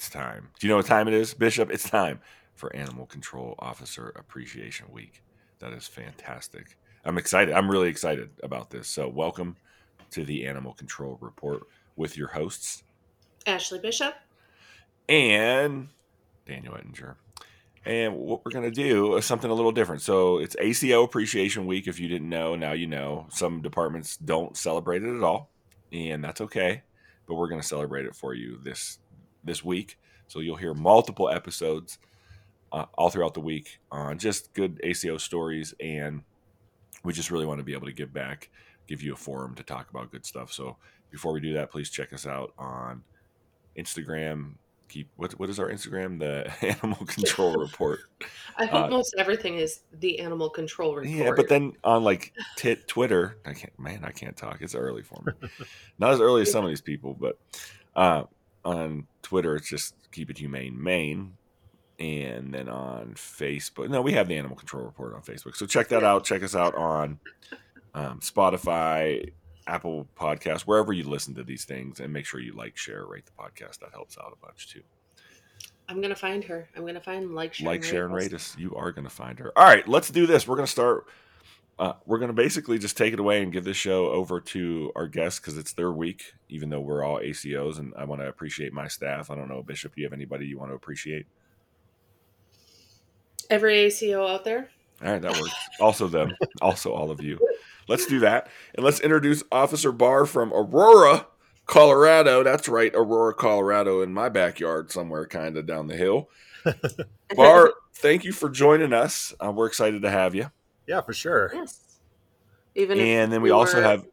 It's time. Do you know what time it is, Bishop? It's time for Animal Control Officer Appreciation Week. That is fantastic. I'm excited. I'm really excited about this. So, welcome to the Animal Control Report with your hosts, Ashley Bishop and Daniel Ettinger. And what we're going to do is something a little different. So, it's ACO Appreciation Week. If you didn't know, now you know. Some departments don't celebrate it at all, and that's okay. But we're going to celebrate it for you this this week. So, you'll hear multiple episodes uh, all throughout the week on just good ACO stories and we just really want to be able to give back, give you a forum to talk about good stuff. So before we do that, please check us out on Instagram. Keep what what is our Instagram? The Animal Control Report. I hope uh, most everything is the Animal Control Report. Yeah, but then on like tit Twitter, I can't. Man, I can't talk. It's early for me. Not as early as some of these people, but uh, on Twitter, it's just keep it humane, Maine and then on Facebook. No, we have the Animal Control Report on Facebook. So check that out. Check us out on um, Spotify, Apple Podcast, wherever you listen to these things, and make sure you like, share, rate the podcast. That helps out a bunch too. I'm gonna find her. I'm gonna find like, share, like, share, and rate us. You are gonna find her. All right, let's do this. We're gonna start. Uh, we're gonna basically just take it away and give this show over to our guests because it's their week. Even though we're all ACOs, and I want to appreciate my staff. I don't know, Bishop. Do you have anybody you want to appreciate? Every ACO out there. All right, that works. also them. Also all of you. Let's do that. And let's introduce Officer Barr from Aurora, Colorado. That's right, Aurora, Colorado, in my backyard somewhere, kind of down the hill. Barr, thank you for joining us. Uh, we're excited to have you. Yeah, for sure. Yes. Even and then we, we also were, have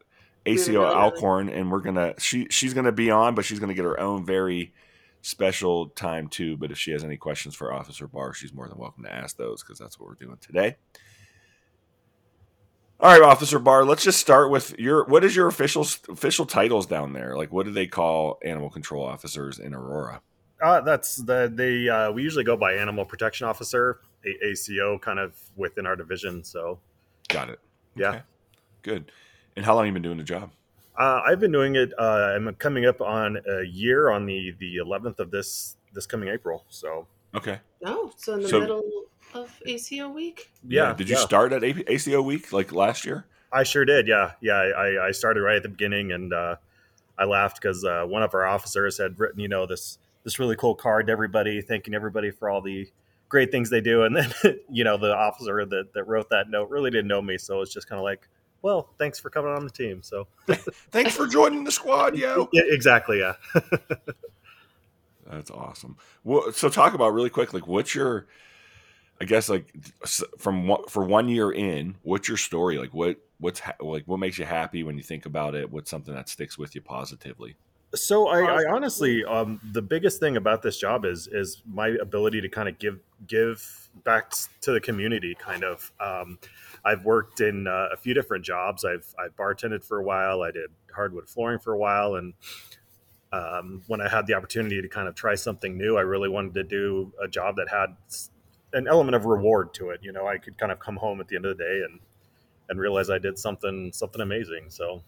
ACO we Alcorn, and we're gonna she she's gonna be on, but she's gonna get her own very special time too. But if she has any questions for Officer Barr, she's more than welcome to ask those because that's what we're doing today. All right, Officer Barr. Let's just start with your. What is your official official titles down there? Like, what do they call animal control officers in Aurora? Uh, that's the they. Uh, we usually go by animal protection officer, A- ACO, kind of within our division. So, got it. Yeah, okay. good. And how long have you been doing the job? Uh, I've been doing it. Uh, I'm coming up on a year on the the 11th of this this coming April. So okay. Oh, so in the so, middle of ACO week. Yeah. yeah. Did you yeah. start at ACO week like last year? I sure did. Yeah, yeah. I, I started right at the beginning, and uh, I laughed because uh, one of our officers had written, you know, this this really cool card to everybody, thanking everybody for all the great things they do, and then you know the officer that that wrote that note really didn't know me, so it's just kind of like well, thanks for coming on the team. So thanks for joining the squad, yo. Yeah, exactly. Yeah. That's awesome. Well, so talk about really quick, like what's your, I guess like from what, for one year in, what's your story? Like what what's ha- like what makes you happy when you think about it? What's something that sticks with you positively? So I, I honestly, um, the biggest thing about this job is is my ability to kind of give give back to the community. Kind of, um, I've worked in uh, a few different jobs. I've I bartended for a while. I did hardwood flooring for a while, and um, when I had the opportunity to kind of try something new, I really wanted to do a job that had an element of reward to it. You know, I could kind of come home at the end of the day and and realize I did something something amazing. So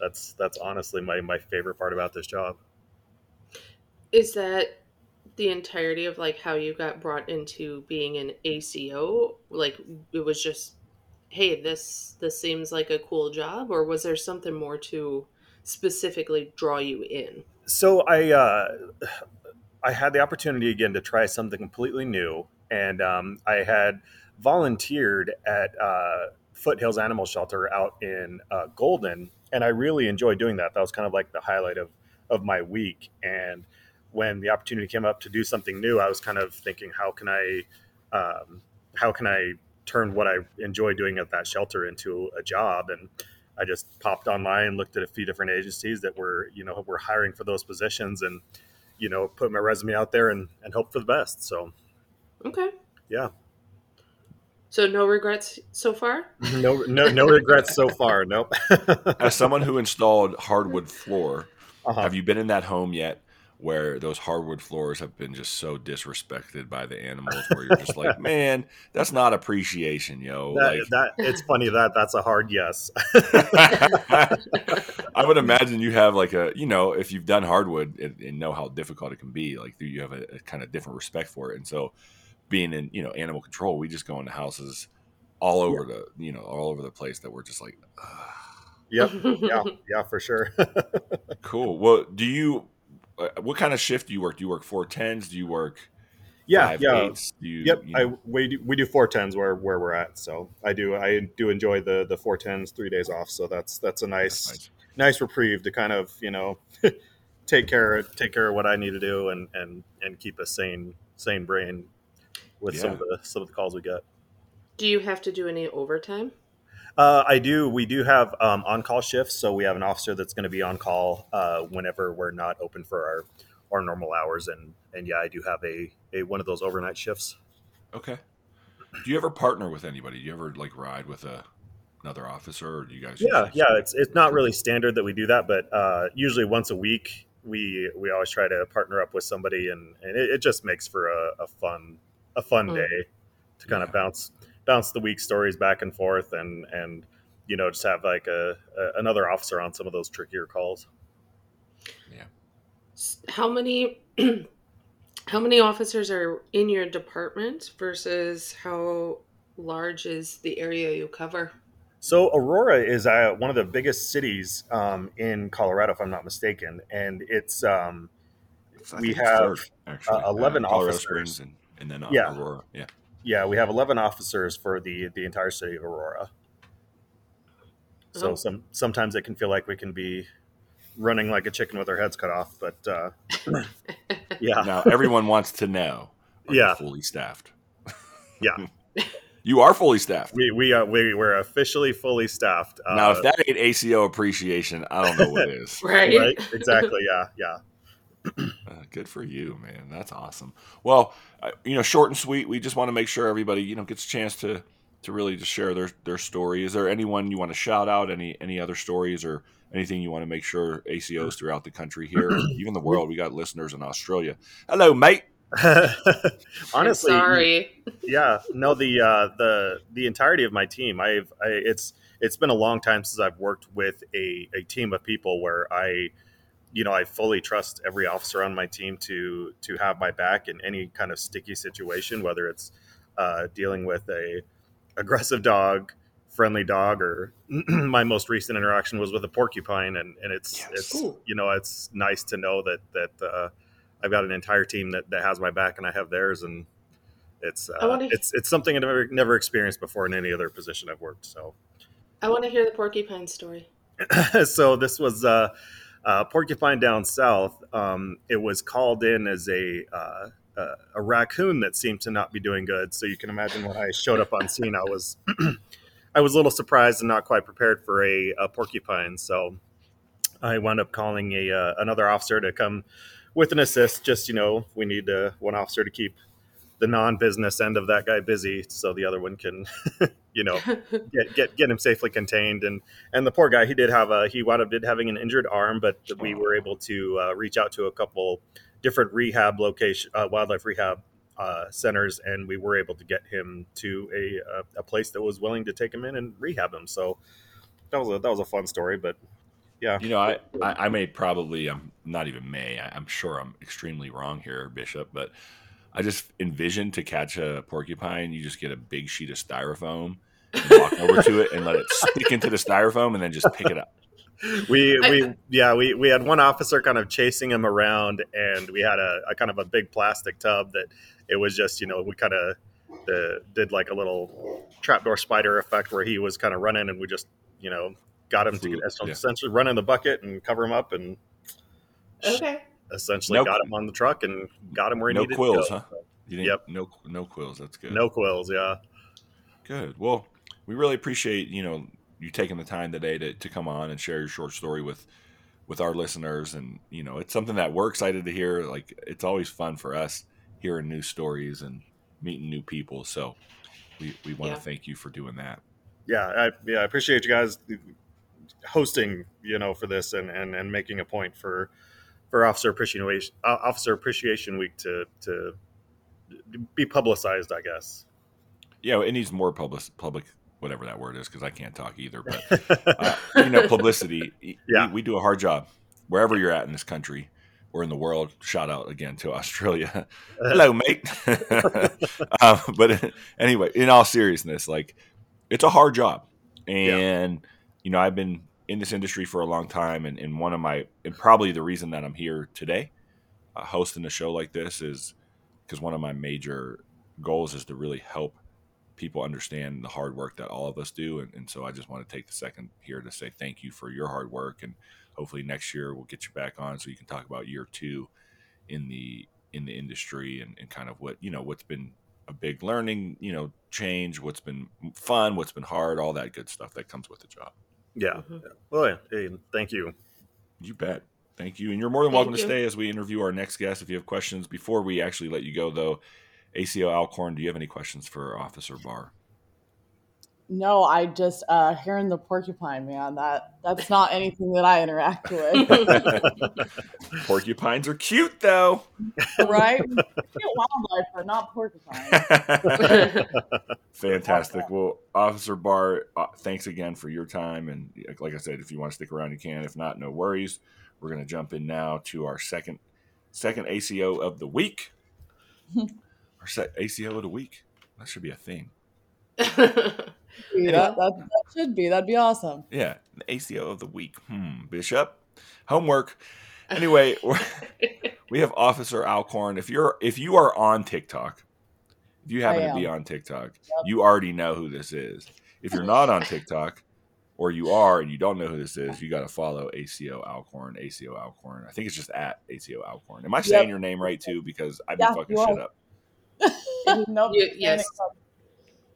that's that's honestly my my favorite part about this job. Is that the entirety of like how you got brought into being an ACO? Like it was just, hey, this this seems like a cool job, or was there something more to specifically draw you in? So I uh, I had the opportunity again to try something completely new, and um, I had volunteered at uh, Foothills Animal Shelter out in uh, Golden and I really enjoyed doing that. That was kind of like the highlight of of my week. And when the opportunity came up to do something new, I was kind of thinking, how can I, um, how can I turn what I enjoy doing at that shelter into a job? And I just popped online, looked at a few different agencies that were, you know, were hiring for those positions, and you know, put my resume out there and and hope for the best. So, okay, yeah. So no regrets so far? no, no, no regrets so far. Nope. As someone who installed hardwood floor, uh-huh. have you been in that home yet where those hardwood floors have been just so disrespected by the animals where you're just like man that's not appreciation yo That, like that it's funny that that's a hard yes. I would imagine you have like a, you know, if you've done hardwood and, and know how difficult it can be, like you have a, a, kind of different respect for it. And so, being in, you know, animal control, we just go into houses all over the, you know, all over the place that we're just like, Ugh. Yep. Yeah. Yeah. For sure. cool. Well, do you, uh, what kind of shift do you work? Do you work four tens? Do you work? yeah. five Yeah. eights? Do you, Yep, you I we do, we do four tens where where we're at. So I do I do enjoy the the four tens three days off. So that's that's a nice that's nice reprieve to kind of you know take care take care of what I need to do and and and keep a sane sane brain with some of the some of the calls we get. Do you have to do any overtime? Uh, I do. We do have um, on call shifts, so we have an officer that's going to be on call uh, whenever we're not open for our our normal hours. And and yeah, I do have a a one of those overnight shifts. Okay. Do you ever partner with anybody? Do you ever like ride with a another officer, or do you guys? Yeah, yeah. It's it's not really standard that we do that, but uh, usually once a week we we always try to partner up with somebody, and and it, it just makes for a, a fun a fun Mm. day to kind of bounce bounce the week stories back and forth, and and you know just have like a, a another officer on some of those trickier calls. yeah How many how many officers are in your department versus how large is the area you cover? So Aurora is uh, one of the biggest cities um, in Colorado, if I'm not mistaken, and it's um, we have, third, actually. uh, 11 Colorado officers. Springs and, and then uh, Yeah. Aurora. Yeah. yeah, we have 11 officers for the the entire city of Aurora. So Oh. some sometimes it can feel like we can be running like a chicken with our heads cut off, but uh, yeah, Now everyone wants to know. Are you Yeah. fully staffed. Yeah. you are fully staffed. we we uh, we we're officially fully staffed. Uh, now, if that ain't ACO appreciation, I don't know what is. right? right, exactly, yeah, yeah. Uh, good for you, man. That's awesome. Well, uh, you know, short and sweet. We just want to make sure everybody, you know, gets a chance to to really just share their their story. Is there anyone you want to shout out? Any any other stories or anything you want to make sure ACOs throughout the country here, even the world? We got listeners in Australia. Hello, mate. Honestly, sorry. yeah no the uh the the entirety of my team i've I, it's it's been a long time since i've worked with a a team of people where i you know i fully trust every officer on my team to to have my back in any kind of sticky situation whether it's uh dealing with a aggressive dog friendly dog or my most recent interaction was with a porcupine and and it's it's Ooh. you know it's nice to know that that uh I've got an entire team that, that has my back and I have theirs and it's uh, wonder- it's it's something I've never never experienced before in any other position I've worked. So I want to hear the porcupine story. so this was uh, uh, porcupine down south. Um, it was called in as a uh, uh, a raccoon that seemed to not be doing good. So you can imagine when I showed up on scene, I was I was a little surprised and not quite prepared for a, a porcupine. So I wound up calling a uh, another officer to come with an assist. Just you know, we need uh, one officer to keep the non-business end of that guy busy, so the other one can, you know, get get get him safely contained. And and the poor guy, he did have a he wound up did having an injured arm, but we were able to uh, reach out to a couple different rehab location, uh, wildlife rehab uh, centers, and we were able to get him to a, a a place that was willing to take him in and rehab him. So that was a that was a fun story, but yeah, You know, I, I, I may probably, I'm not even may, I, I'm sure I'm extremely wrong here, Bishop, but I just envision to catch a porcupine, you just get a big sheet of styrofoam and walk over to it and let it stick into the styrofoam and then just pick it up. we we yeah we, we had one officer kind of chasing him around and we had a, a kind of a big plastic tub that it was just you know we kind of uh, did like a little trapdoor spider effect where he was kind of running and we just you know got him to Flew- get, yeah. essentially run in the bucket and cover him up and okay. Essentially No- got him on the truck and got him where he No needed quills, to go. huh? You didn't, Yep. No, no quills. That's good. no quills yeah Good. Well, we really appreciate you know you taking the time today to, to come on and share your short story with with our listeners, and you know it's something that we're excited to hear. Like it's always fun for us hearing new stories and meeting new people. So we we want Yeah. to thank you for doing that. yeah I, yeah I appreciate you guys uh, hosting you know for this and and, and making a point for for Officer Appreciation Officer Appreciation Week to to be publicized, I guess. Yeah, it needs more public public whatever that word is because I can't talk either. But uh, you know, publicity. Yeah. we, we do a hard job wherever you're at in this country or in the world. Shout out again to Australia. Hello, mate. um, but anyway, in all seriousness, like it's a hard job, and you know, I've been in this industry for a long time, and, and one of my and probably the reason that I'm here today, uh, hosting a show like this is because one of my major goals is to really help people understand the hard work that all of us do. And, and, so I just want to take the second here to say thank you for your hard work. And hopefully next year we'll get you back on so you can talk about year two in the in the industry and, and kind of what you know what's been a big learning you know change what's been fun what's been hard all that good stuff that comes with the job yeah, mm-hmm. yeah. well yeah. hey, thank you you bet thank you and you're more than welcome to stay as we interview our next guest if you have questions before we actually let you go though ACO Alcorn, do you have any questions for Officer Barr? No, I just uh, hearing the porcupine, man. That that's not anything that I interact with. Porcupines are cute, though. Right? Cute wildlife, but not porcupines. Fantastic. Well, Officer Barr, uh, thanks again for your time. And like I said, if you want to stick around, you can. If not, no worries. We're going to jump in now to our second second ACO of the week. Our set ACO of the week. That should be a thing. Yeah, that, that, should be. That'd be awesome. Yeah, the ACO of the week. Hmm. Bishop, homework. Anyway, we have Officer Alcorn. If you're if you are on TikTok, if you happen to be on TikTok, yep. you already know who this is. If you're not on TikTok, or you are and you don't know who this is, you got to follow ACO Alcorn, ACO Alcorn. I think it's just at ACO Alcorn. Am I saying yep. your name right too? Because I've been yeah, fucking shit up. nope. You, yes.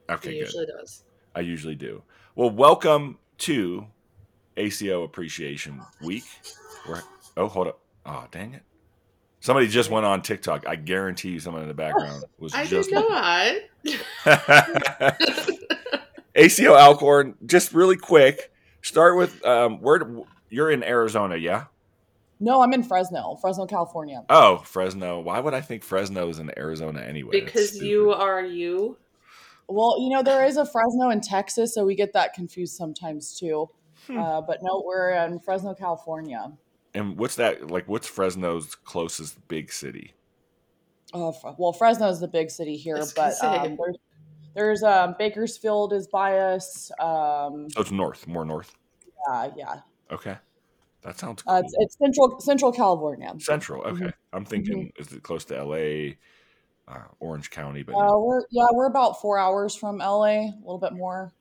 Okay, he good. usually does. I usually do. Well, welcome to ACO Appreciation Week. We're, oh, hold up. Oh, dang it. Somebody just went on TikTok. I guarantee you someone in the background was I just. I did not. ACO Alcorn, just really quick. Start with um, where you're in Arizona, yeah? No, I'm in Fresno, Fresno, California. Oh, Fresno. Why would I think Fresno is in Arizona anyway? Because you are you. Well, you know there is a Fresno in Texas, so we get that confused sometimes too. Hmm. Uh, but no, we're in Fresno, California. And what's that like? What's Fresno's closest big city? Oh, well, Fresno is the big city here, but um, there's there's um, Bakersfield is by us. Um, oh, it's north, more north. Yeah, yeah. Okay. That sounds cool. Uh, it's, it's, central Central California. Central. Okay. Mm-hmm. I'm thinking mm-hmm. is it close to LA, uh, Orange County, but uh, we're yeah, we're about 4 hours from LA, a little bit more.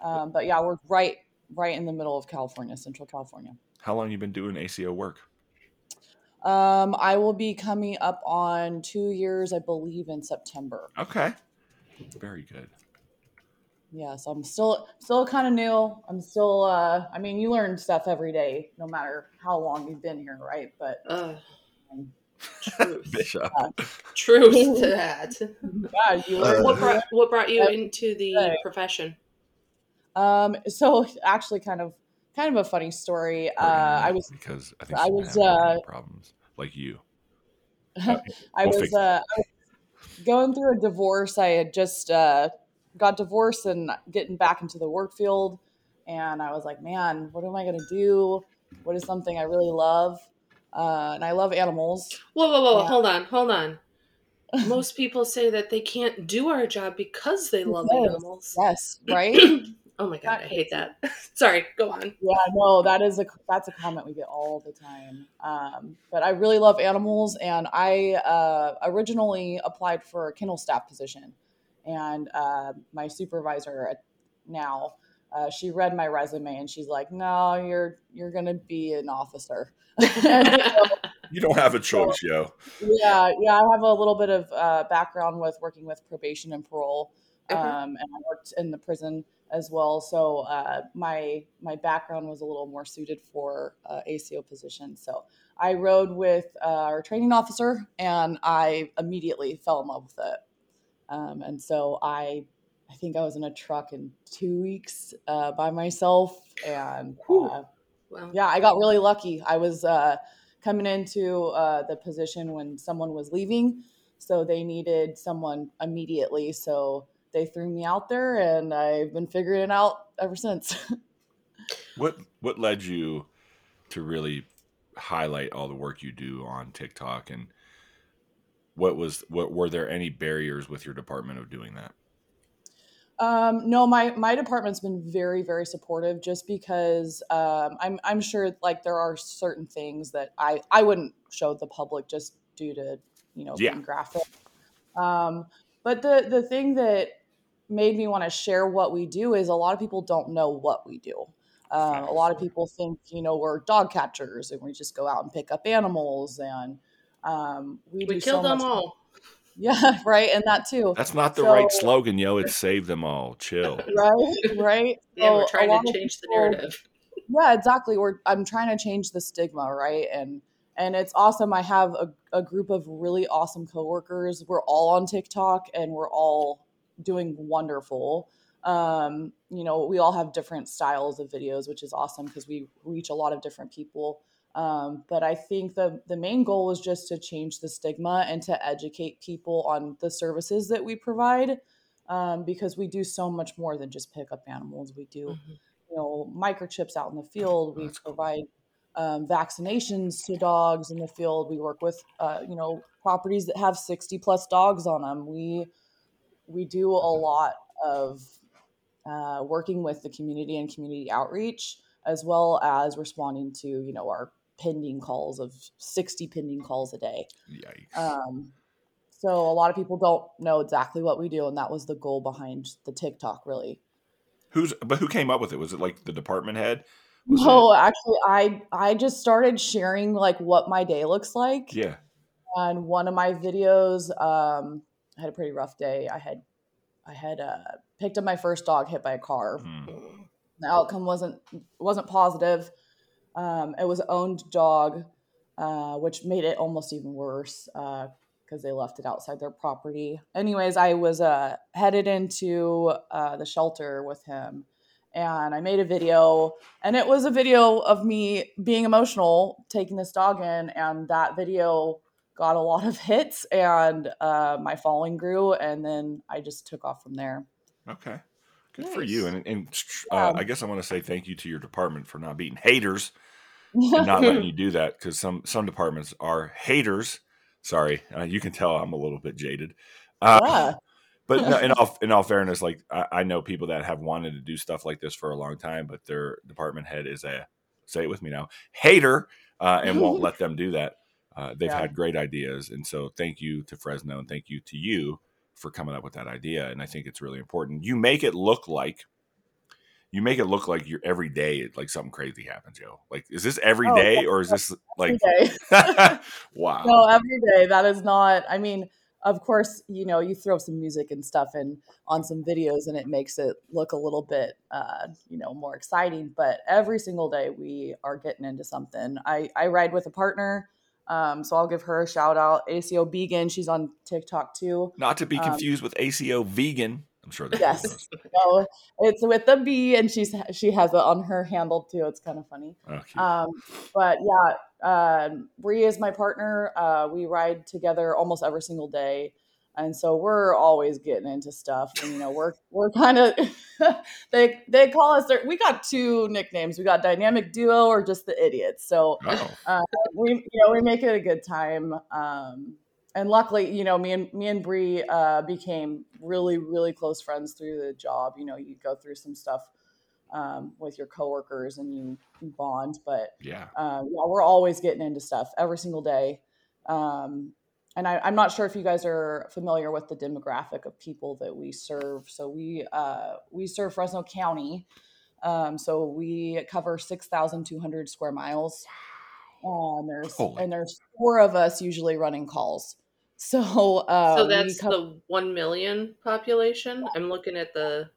Um, but yeah, we're right right in the middle of California, Central California. How long you been doing ACO work? Um, I will be coming up on 2 years, I believe in September. Okay. Very good yeah so i'm still still kind of new i'm still uh i mean you learn stuff every day no matter how long you've been here right but uh, um, truth. Uh, truth to that. Yeah, you learn what brought what brought you into the day. profession? Um so actually kind of kind of a funny story. Uh i was because i think i was uh problems like you. Uh, I, was, uh, I was going through a divorce. I had just uh got divorced and getting back into the work field. And I was like, man, what am I going to do? What is something I really love? Uh, and I love animals. Whoa, whoa, whoa! Yeah. Hold on, hold on. Most people say that they can't do our job because they love yes. animals. Yes, right. oh my god, I hate that. Sorry, go on. Yeah, no, that is a that's a comment we get all the time. Um, but I really love animals, and I uh, originally applied for a kennel staff position and uh, my supervisor now uh, she read my resume and she's like no you're you're gonna be an officer. So, you don't have a choice so, yo. yeah yeah i have a little bit of uh, background with working with probation and parole um, and i worked in the prison as well. So uh, my my background was a little more suited for uh, aco position. So i rode with uh, our training officer and i immediately fell in love with it. Um, and so I, I think I was in a truck in two weeks uh, by myself, and uh, wow. yeah, I got really lucky. I was uh, coming into uh, the position when someone was leaving, so they needed someone immediately. So they threw me out there, and I've been figuring it out ever since. what What led you to really highlight all the work you do on TikTok, and what was what were there any barriers with your department of doing that? Um, no, my my department's been very very supportive. Just because um, I'm I'm sure like there are certain things that I I wouldn't show the public just due to you know Yeah. being graphic. Um, but the the thing that made me want to share what we do is a lot of people don't know what we do. Um, a lot of people think you know we're dog catchers and we just go out and pick up animals and um, we, We do killed so them much- all. Yeah, right, and that too. That's not the So- right slogan, yo. It's save them all. Chill. Right, right. Yeah, we're trying to of change the narrative. yeah exactly we're i'm trying to change the stigma right and and it's awesome i have a, a group of really awesome coworkers we're all on tiktok and we're all doing wonderful um you know we all have different styles of videos which is awesome because we reach a lot of different people um, but i think the the main goal was just to change the stigma and to educate people on the services that we provide um, because we do so much more than just pick up animals we do Mhm. you know microchips out in the field. We provide um, vaccinations to dogs in the field. We work with uh, you know properties that have sixty plus dogs on them. We we do a lot of uh, working with the community and community outreach, as well as responding to you know our pending calls of sixty pending calls a day. Yikes. Um, so a lot of people don't know exactly what we do, and that was the goal behind the TikTok, really. Who's but who came up with it? Was it like the department head? Was No, actually, I I just started sharing like what my day looks like. yeah. On one of my videos, um, I had a pretty rough day. I had I had uh, picked up my first dog hit by a car. Hmm. The outcome wasn't wasn't positive. Um, it was an owned dog, uh, which made it almost even worse because they left it outside their property. Anyways, I was uh, headed into uh, the shelter with him, and I made a video, and it was a video of me being emotional taking this dog in, and that video got a lot of hits, and uh, my following grew, and then I just took off from there. Okay. Good for you. And, and uh, Yeah. I guess I want to say thank you to your department for not being haters not letting you do that because some some departments are haters. Sorry, uh, you can tell I'm a little bit jaded. Uh, yeah. but no, in all in all fairness, like I, I know people that have wanted to do stuff like this for a long time, but their department head is a say it with me now hater uh, and won't let them do that. Uh, they've Yeah. had great ideas, and so thank you to Fresno and thank you to you for coming up with that idea. And I think it's really important. You make it look like you make it look like you're every day like something crazy happens, yo. Like, is this every Oh, day or is this like wow? no every day that is not i mean of course you know you throw some music and stuff in on some videos and it makes it look a little bit uh, you know more exciting but every single day we are getting into something i i ride with a partner um, so i'll give her a shout out aco Vegan, she's on tiktok too Not to be Um, confused with ACO vegan. I'm sure that Yes. so it's with the b and she's she has it on her handle too it's kind of funny Okay. um, but yeah, um, Bree is my partner. Uh, we ride together almost every single day, and so we're always getting into stuff. And you know, we're we're kind of they they call us. We got two nicknames. We got Dynamic Duo or just the Idiots. So oh, we you know we make it a good time. Um, and luckily, you know, me and me and Bree uh, became really really close friends through the job. You know, you go through some stuff um, with your coworkers and you bond, but yeah. uh, yeah, we're always getting into stuff every single day. Um, and I, I'm not sure if you guys are familiar with the demographic of people that we serve. So we uh, we serve Fresno County. Um, so we cover 6,200 square miles. And there's Holy. and there's four of us usually running calls. So uh, so that's cover- the 1 million population. I'm looking at the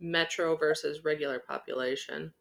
metro versus regular population.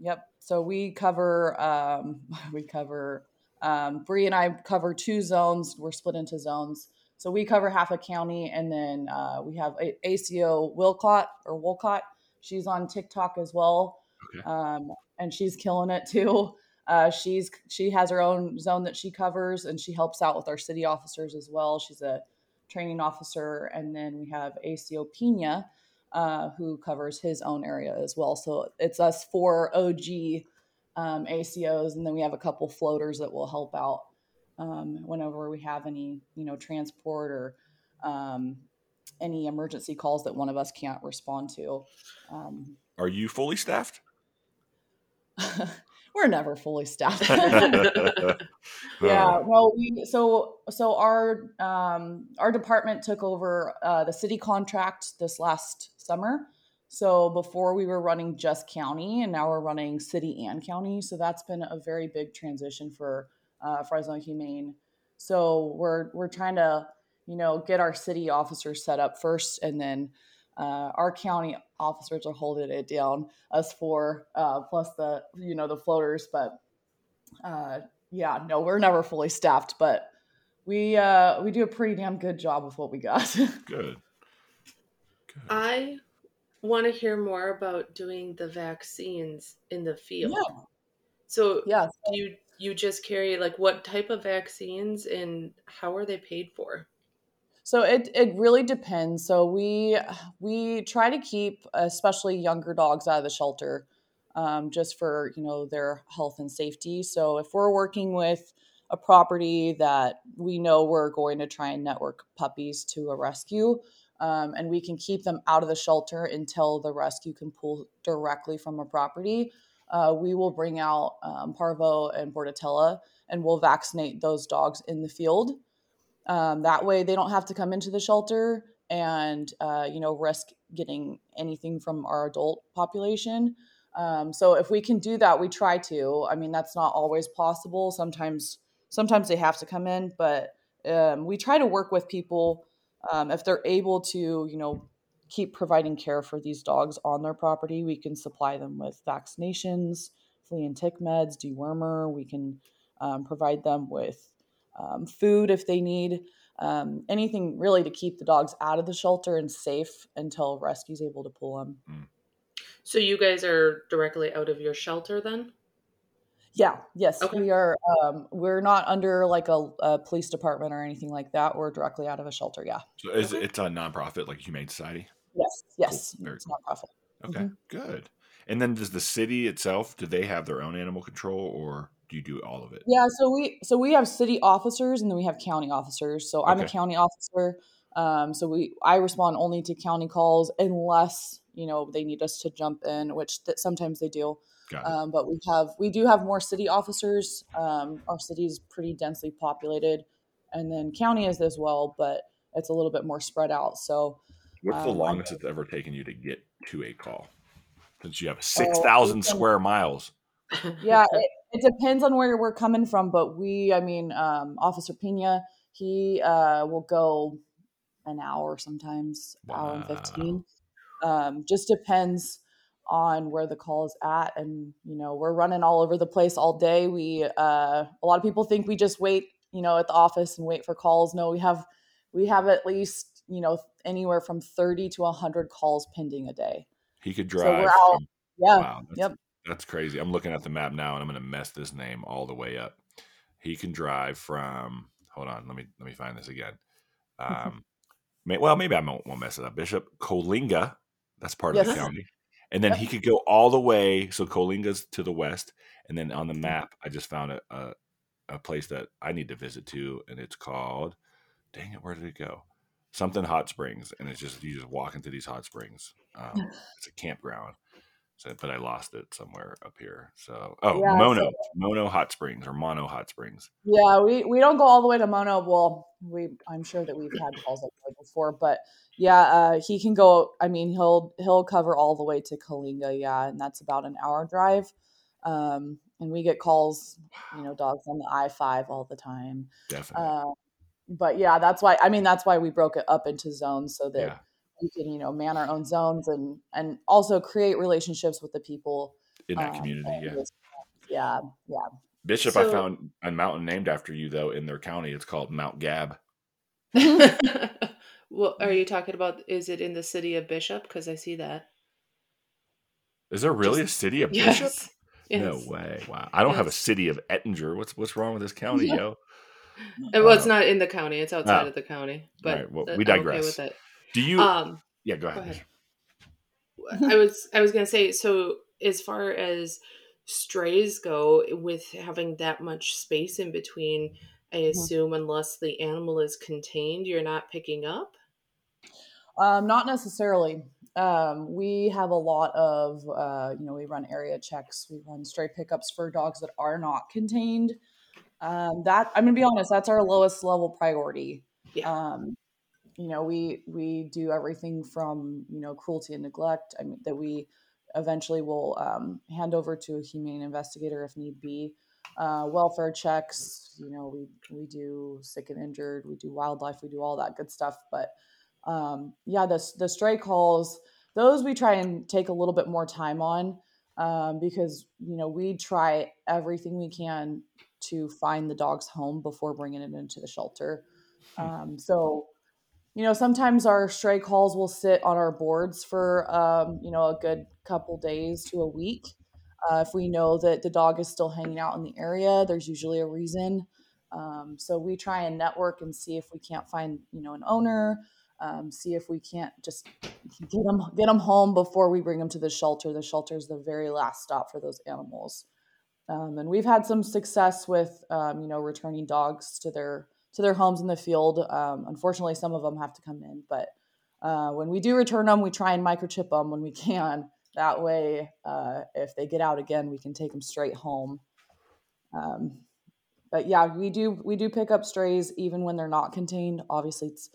Yep. So we cover um, we cover um, Bree and I cover two zones. We're split into zones. So we cover half a county, and then uh, we have a- ACO Wilcott or Wolcott. She's on TikTok as well, Okay. um, and she's killing it too. Uh, she's she has her own zone that she covers, and she helps out with our city officers as well. She's a training officer, and then we have ACO Pina, uh, who covers his own area as well. So it's us four OG um, ACOs, and then we have a couple floaters that will help out um, whenever we have any, you know, transport or um, any emergency calls that one of us can't respond to. Um, Are you fully staffed? we're never fully staffed. Yeah well, we so so our um our department took over uh the city contract this last summer. So before we were running just county and now we're running city and county. So that's been a very big transition for uh, fresno humane. So we're we're trying to you know get our city officers set up first and then uh, our county officers are holding it down us four uh, plus the you know the floaters but uh, yeah no we're never fully staffed but we uh, we do a pretty damn good job with what we got Good. Good. I want to hear more about doing the vaccines in the field. yeah So yeah you you just carry like what type of vaccines and how are they paid for? So it it really depends. So we we try to keep especially younger dogs out of the shelter, um, just for you know their health and safety. So if we're working with a property that we know we're going to try and network puppies to a rescue, um, and we can keep them out of the shelter until the rescue can pull directly from a property, uh, we will bring out um, parvo and bordetella, and we'll vaccinate those dogs in the field. Um, that way, they don't have to come into the shelter and uh, you know risk getting anything from our adult population. Um, so if we can do that, we try to. I mean, that's not always possible. Sometimes, sometimes they have to come in, but um, we try to work with people um, if they're able to, you know, keep providing care for these dogs on their property. We can supply them with vaccinations, flea and tick meds, dewormer. We can um, provide them with um, food if they need um, anything really to keep the dogs out of the shelter and safe until rescue's able to pull them. So you guys are directly out of your shelter then? Yeah, yes, Okay. we are. Um, we're not under like a, a police department or anything like that. We're directly out of a shelter. Yeah. So is, Okay. it's a nonprofit like Humane Society? Yes. Yes. Very It's nonprofit. Okay, Mhm. good. And then does the city itself, do they have their own animal control or do you do all of it? Yeah, so we so we have city officers and then we have county officers. So I'm a county officer. Um, so we I respond only to county calls unless you know they need us to jump in, which th- sometimes they do. Um, but we have we do have more city officers. Um, our city is pretty densely populated, and then county is as well, but it's a little bit more spread out. So What's the um, longest it's ever taken you to get to a call? Since Oh, you have 6,000 we square miles. yeah, it, it depends on where we're coming from, but we, I mean, um, Officer Pina, he uh, will go an hour sometimes, hour and fifteen. Um, just depends on where the call is at, and you know, we're running all over the place all day. We, uh, a lot of people think we just wait, you know, at the office and wait for calls. No, we have, we have at least, you know, anywhere from thirty to hundred calls pending a day. He could So drive. we're out. Yeah. wow. Yep. That's crazy. I'm looking at the map now and I'm going to mess this name all the way up. He can drive from, hold on, let me, let me find this again. Um, may, well, maybe I won't, won't mess it up. Bishop Coalinga, that's part of the county. And then Yep. he could go all the way. So Coalinga's to the west. And then on the Mm-hmm. map, I just found a, a, a place that I need to visit to, And it's called, dang it, where did it go? Something Hot Springs. And it's just, you just walk into these hot springs. Um, it's a campground. So, but I lost it somewhere up here. So, oh, Yeah, Mono, so- Mono Hot Springs or Mono Hot Springs. Yeah, we, we don't go all the way to Mono. Well, we I'm sure that we've had calls up there before, but yeah, uh, he can go. I mean, he'll he'll cover all the way to Coalinga, yeah, and that's about an hour drive. Um, and we get calls, you know, dogs on the I five all the time. Definitely. Uh, but yeah, that's why. I mean, that's why we broke it up into zones so that yeah. We can, you know, man our own zones and and also create relationships with the people In that um, community. Yeah. just- yeah, yeah. Bishop, I found a mountain named after you, though, in their county. It's called Mount Gab. well, are you talking about? Is it in the city of Bishop? Because I see that. Is there really Just- a city of Bishop? Yes. No way! Wow, I don't have a city of Ettinger. What's what's wrong with this county, yo? well, it's uh, not in the county; it's outside oh. of the county. But right, well, we digress. Okay Do you? Um, yeah, go ahead. Go ahead. I was I was gonna say so as far as strays go, with having that much space in between, I mm-hmm. assume unless the animal is contained, you're not picking up. Um, not necessarily. Um, we have a lot of, uh, you know, we run area checks, we run stray pickups for dogs that are not contained. Um, that I'm gonna be honest, that's our lowest level priority. Yeah. You know, we we do everything from you know cruelty and neglect. I mean, that we eventually will um, hand over to a humane investigator if need be. Uh, welfare checks, you know, we we do sick and injured, we do wildlife, we do all that good stuff. But um, yeah, the the stray calls, those we try and take a little bit more time on um, because you know we try everything we can to find the dog's home before bringing it into the shelter. Hmm. Um, so you know sometimes our stray calls will sit on our boards for um, you know a good couple days to a week. Uh, if we know that the dog is still hanging out in the area there's usually a reason. Um, so we try and network and see if we can't find you know an owner um, see if we can't just get them get them home before we bring them to the shelter. The shelter is the very last stop for those animals. Um, and we've had some success with um, you know returning dogs to their to their homes in the field. Um, unfortunately, some of them have to come in, but uh, when we do return them, we try and microchip them when we can. That way, uh, if they get out again, we can take them straight home. Um, but yeah, we do we do pick up strays even when they're not contained. Obviously, it's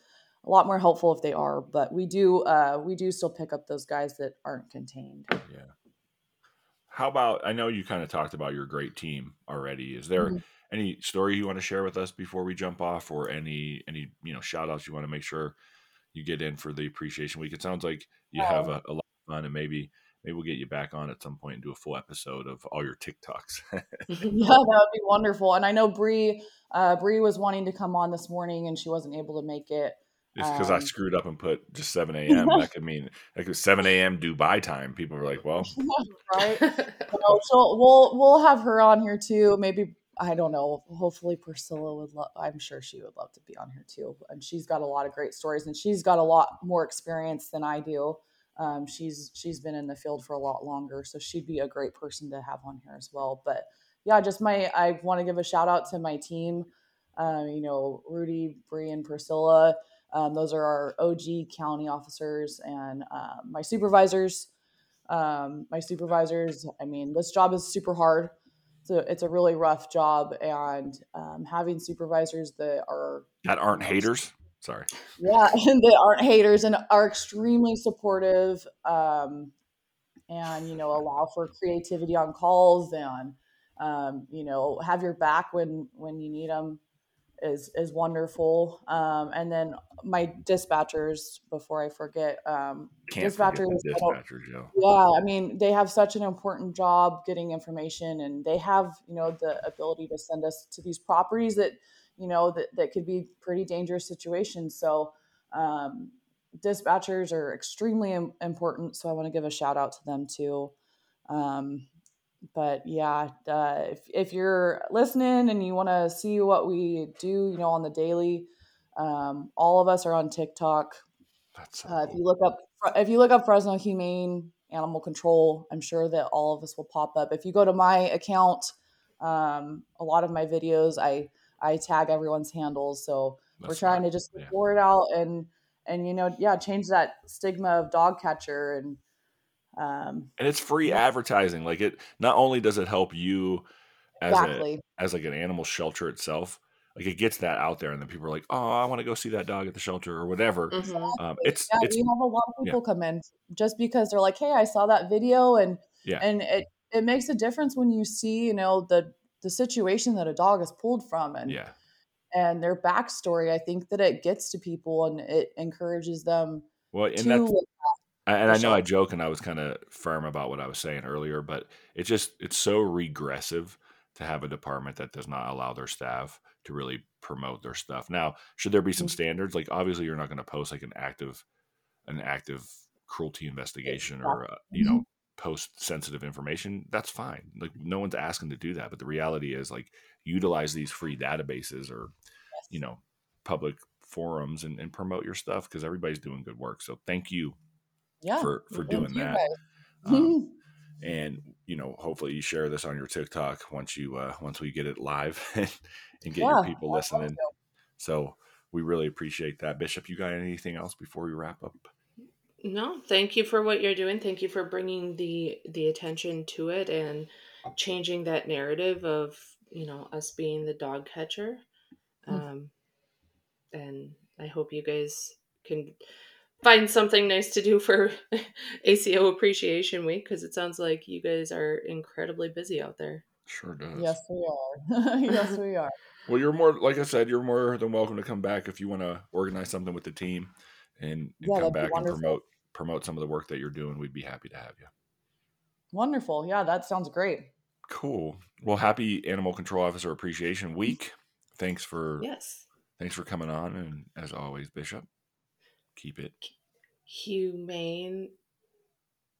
a lot more helpful if they are, but we do uh, we do still pick up those guys that aren't contained. Yeah. How about I know you kind of talked about your great team already. Is there mm-hmm any story you want to share with us before we jump off or any any you know shout outs you want to make sure you get in for the appreciation week it sounds like you yeah. have a, a, lot of fun and maybe maybe we'll get you back on at some point and do a full episode of all your tiktoks yeah that would be wonderful and i know Bree uh Bree was wanting to come on this morning and she wasn't able to make it just because um, I screwed up and put just 7 a.m. that could mean like 7 a.m. Dubai time. People were like, well, right. so we'll we'll have her on here too. Maybe I don't know. Hopefully, Priscilla would love. I'm sure she would love to be on here too. And she's got a lot of great stories, and she's got a lot more experience than I do. Um, she's she's been in the field for a lot longer, so she'd be a great person to have on here as well. But yeah, just my I want to give a shout out to my team. Um, you know, Rudy, Bree, and Priscilla. Um, those are our OG county officers and uh, my supervisors. Um, my supervisors. I mean, this job is super hard so it's a really rough job and um, having supervisors that are that aren't haters? Sorry. Yeah and that aren't haters and are extremely supportive um, and you know allow for creativity on calls and um, you know have your back when when you need them is is wonderful. Um, and then my dispatchers, before I forget, um, dispatchers. yeah. yeah. I mean, they have such an important job getting information, and they have you know the ability to send us to these properties that you know that that could be pretty dangerous situations. So. Um, dispatchers are extremely important so i want to give a shout out to them too um, but yeah, uh, if, if you're listening and you want to see what we do, you know, on the daily, um, all of us are on TikTok. So uh, if you look up, if you look up Fresno Humane Animal Control, I'm sure that all of us will pop up. If you go to my account, um, a lot of my videos, I I tag everyone's handles, so That's we're trying to just yeah. it out and and you know, yeah, change that stigma of dog catcher and um, and it's free yeah. advertising. Like it, not only does it help you as exactly. a, as like an animal shelter itself, like it gets that out there, and then people are like, "Oh, I want to go see that dog at the shelter or whatever." Mm-hmm. Um, it's yeah, it's we have a lot of people yeah. come in just because they're like, "Hey, I saw that video," and yeah, and it it makes a difference when you see you know the the situation that a dog is pulled from, and yeah, and their backstory. I think that it gets to people and it encourages them. Well, and that's and I know I joke and I was kind of firm about what I was saying earlier, but it's just it's so regressive to have a department that does not allow their staff to really promote their stuff. Now, should there be some mm-hmm. standards? Like obviously you're not going to post like an active an active cruelty investigation or uh, you know post sensitive information, that's fine. Like no one's asking to do that, but the reality is like utilize these free databases or you know public forums and, and promote your stuff because everybody's doing good work. So thank you yeah. for for doing you that. guys. Um, and you know hopefully you share this on your TikTok once you uh, once we get it live and, and get your people listening. So we really appreciate that. Bishop, you got anything else before we wrap up? No, thank you for what you're doing. Thank you for bringing the the attention to it and changing that narrative of you know us being the dog catcher. Mm. Um, and I hope you guys can find something nice to do for ACO Appreciation Week because it sounds like you guys are incredibly busy out there. Sure does. Yes, we are. yes, we are. Well, you're more like I said. You're more than welcome to come back if you want to organize something with the team and, and Yeah, come back and promote promote some of the work that you're doing. We'd be happy to have you. Wonderful. Yeah, that sounds great. Cool. Well, happy Animal Control Officer Appreciation Week. Thanks for Yes, thanks for coming on, and as always, Bishop, keep it. humane,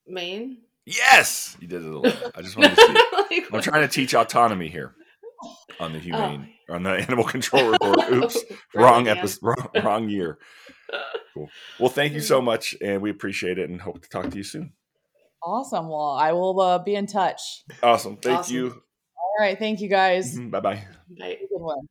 Maine. Yes, you did it a lot. I just wanted to see. like, I'm trying to teach autonomy here on the humane on the animal control Oh. report. Oops, wrong episode, wrong, wrong year. Cool. Well, thank you so much, and we appreciate it, and hope to talk to you soon. Awesome. Well, I will uh, be in touch. Awesome. Thank Awesome. you. All right. Thank you guys. Bye bye. Bye. Good one.